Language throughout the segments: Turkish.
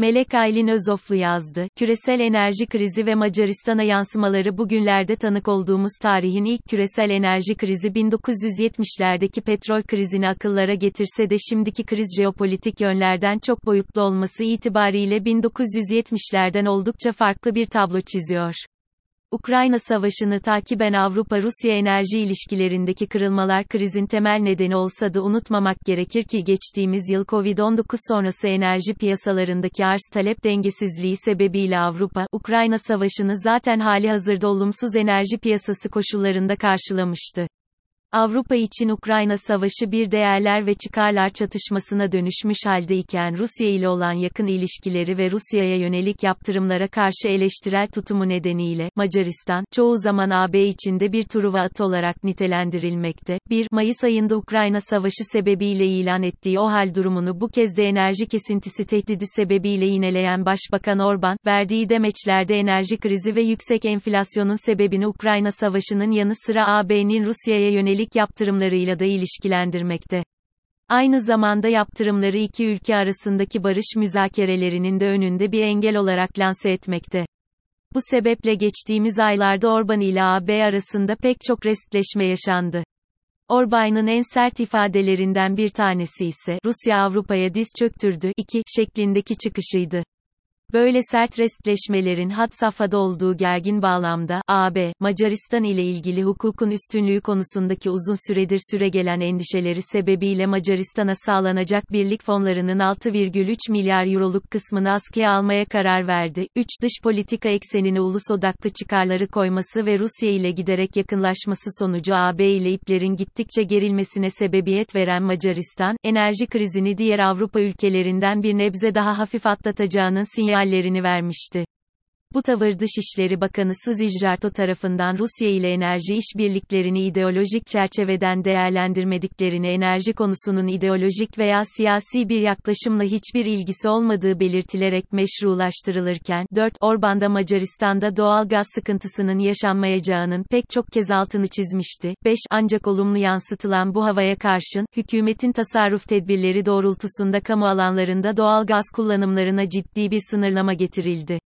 Melek Aylin Özoflu yazdı. Küresel enerji krizi ve Macaristan'a yansımaları bugünlerde tanık olduğumuz tarihin ilk küresel enerji krizi 1970'lerdeki petrol krizini akıllara getirse de şimdiki kriz jeopolitik yönlerden çok boyutlu olması itibariyle 1970'lerden oldukça farklı bir tablo çiziyor. Ukrayna Savaşı'nı takiben Avrupa-Rusya enerji ilişkilerindeki kırılmalar krizin temel nedeni olsa da unutmamak gerekir ki geçtiğimiz yıl Covid-19 sonrası enerji piyasalarındaki arz-talep dengesizliği sebebiyle Avrupa, Ukrayna Savaşı'nı zaten hali hazırda olumsuz enerji piyasası koşullarında karşılamıştı. Avrupa için Ukrayna Savaşı bir değerler ve çıkarlar çatışmasına dönüşmüş haldeyken Rusya ile olan yakın ilişkileri ve Rusya'ya yönelik yaptırımlara karşı eleştirel tutumu nedeniyle, Macaristan, çoğu zaman AB içinde bir Truva atı olarak nitelendirilmekte. 1 Mayıs ayında Ukrayna Savaşı sebebiyle ilan ettiği o hal durumunu bu kez de enerji kesintisi tehdidi sebebiyle yineleyen Başbakan Orban, verdiği demeçlerde enerji krizi ve yüksek enflasyonun sebebini Ukrayna Savaşı'nın yanı sıra AB'nin Rusya'ya yönelik yönelik yaptırımlarıyla da ilişkilendirmekte. Aynı zamanda yaptırımları iki ülke arasındaki barış müzakerelerinin de önünde bir engel olarak lanse etmekte. Bu sebeple geçtiğimiz aylarda Orban ile AB arasında pek çok restleşme yaşandı. Orban'ın en sert ifadelerinden bir tanesi ise Rusya Avrupa'ya diz çöktürdü 2 şeklindeki çıkışıydı. Böyle sert restleşmelerin had safhada olduğu gergin bağlamda, AB, Macaristan ile ilgili hukukun üstünlüğü konusundaki uzun süredir süregelen endişeleri sebebiyle Macaristan'a sağlanacak birlik fonlarının 6,3 milyar euroluk kısmını askıya almaya karar verdi. 3. Dış politika eksenini ulus odaklı çıkarları koyması ve Rusya ile giderek yakınlaşması sonucu AB ile iplerin gittikçe gerilmesine sebebiyet veren Macaristan, enerji krizini diğer Avrupa ülkelerinden bir nebze daha hafif atlatacağının sinyal sinyallerini vermişti. Bu tavır Dışişleri Bakanı Sızijjarto tarafından Rusya ile enerji işbirliklerini ideolojik çerçeveden değerlendirmediklerini enerji konusunun ideolojik veya siyasi bir yaklaşımla hiçbir ilgisi olmadığı belirtilerek meşrulaştırılırken, 4. Orban'da Macaristan'da doğal gaz sıkıntısının yaşanmayacağının pek çok kez altını çizmişti. 5. Ancak olumlu yansıtılan bu havaya karşın, hükümetin tasarruf tedbirleri doğrultusunda kamu alanlarında doğal gaz kullanımlarına ciddi bir sınırlama getirildi.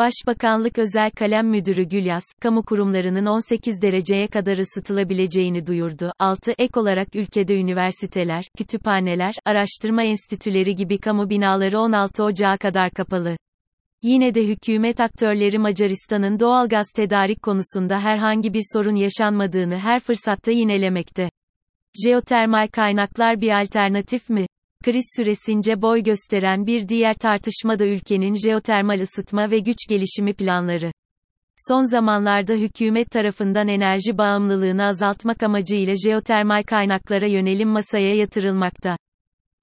Başbakanlık Özel Kalem Müdürü Gülyas, kamu kurumlarının 18 dereceye kadar ısıtılabileceğini duyurdu. 6. Ek olarak ülkede üniversiteler, kütüphaneler, araştırma enstitüleri gibi kamu binaları 16 Ocağı kadar kapalı. Yine de hükümet aktörleri Macaristan'ın doğal gaz tedarik konusunda herhangi bir sorun yaşanmadığını her fırsatta yinelemekte. Jeotermal kaynaklar bir alternatif mi? Kriz süresince boy gösteren bir diğer tartışma da ülkenin jeotermal ısıtma ve güç gelişimi planları. Son zamanlarda hükümet tarafından enerji bağımlılığını azaltmak amacıyla jeotermal kaynaklara yönelim masaya yatırılmakta.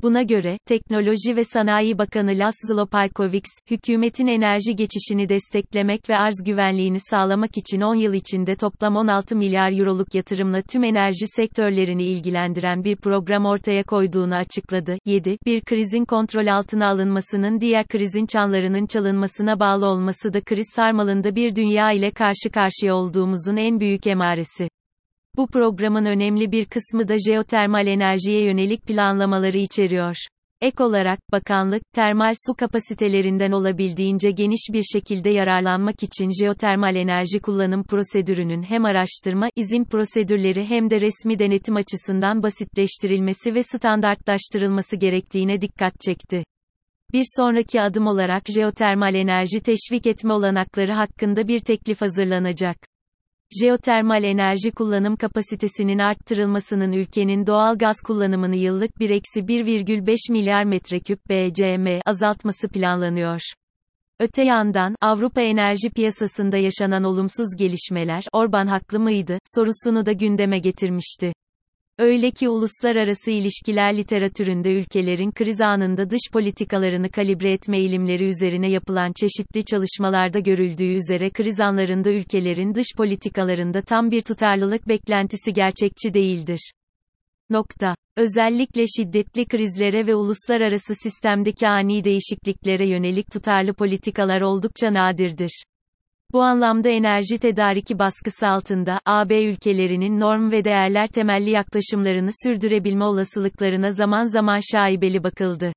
Buna göre, Teknoloji ve Sanayi Bakanı Laszlo Pajkovics, hükümetin enerji geçişini desteklemek ve arz güvenliğini sağlamak için 10 yıl içinde toplam 16 milyar euroluk yatırımla tüm enerji sektörlerini ilgilendiren bir program ortaya koyduğunu açıkladı. 7. Bir krizin kontrol altına alınmasının diğer krizin çanlarının çalınmasına bağlı olması da kriz sarmalında bir dünya ile karşı karşıya olduğumuzun en büyük emaresi. Bu programın önemli bir kısmı da jeotermal enerjiye yönelik planlamaları içeriyor. Ek olarak, bakanlık, termal su kapasitelerinden olabildiğince geniş bir şekilde yararlanmak için jeotermal enerji kullanım prosedürünün hem araştırma, izin prosedürleri hem de resmi denetim açısından basitleştirilmesi ve standartlaştırılması gerektiğine dikkat çekti. Bir sonraki adım olarak jeotermal enerji teşvik etme olanakları hakkında bir teklif hazırlanacak. Jeotermal enerji kullanım kapasitesinin arttırılmasının ülkenin doğal gaz kullanımını yıllık 1-1,5 milyar metreküp BCM azaltması planlanıyor. Öte yandan, Avrupa enerji piyasasında yaşanan olumsuz gelişmeler, Orban haklı mıydı, sorusunu da gündeme getirmişti. Öyle ki uluslararası ilişkiler literatüründe ülkelerin kriz anında dış politikalarını kalibre etme eğilimleri üzerine yapılan çeşitli çalışmalarda görüldüğü üzere kriz anlarında ülkelerin dış politikalarında tam bir tutarlılık beklentisi gerçekçi değildir. Nokta. Özellikle şiddetli krizlere ve uluslararası sistemdeki ani değişikliklere yönelik tutarlı politikalar oldukça nadirdir. Bu anlamda enerji tedariki baskısı altında, AB ülkelerinin norm ve değerler temelli yaklaşımlarını sürdürebilme olasılıklarına zaman zaman şaibeli bakıldı.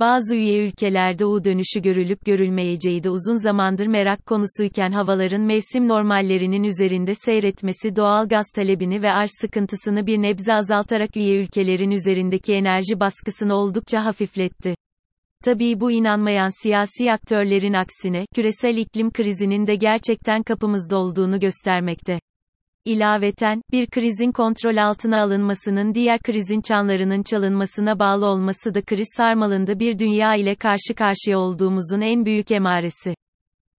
Bazı üye ülkelerde U dönüşü görülüp görülmeyeceği de uzun zamandır merak konusuyken havaların mevsim normallerinin üzerinde seyretmesi doğal gaz talebini ve arz sıkıntısını bir nebze azaltarak üye ülkelerin üzerindeki enerji baskısını oldukça hafifletti. Tabii bu inanmayan siyasi aktörlerin aksine, küresel iklim krizinin de gerçekten kapımızda olduğunu göstermekte. İlaveten, bir krizin kontrol altına alınmasının diğer krizin çanlarının çalınmasına bağlı olması da kriz sarmalında bir dünya ile karşı karşıya olduğumuzun en büyük emaresi.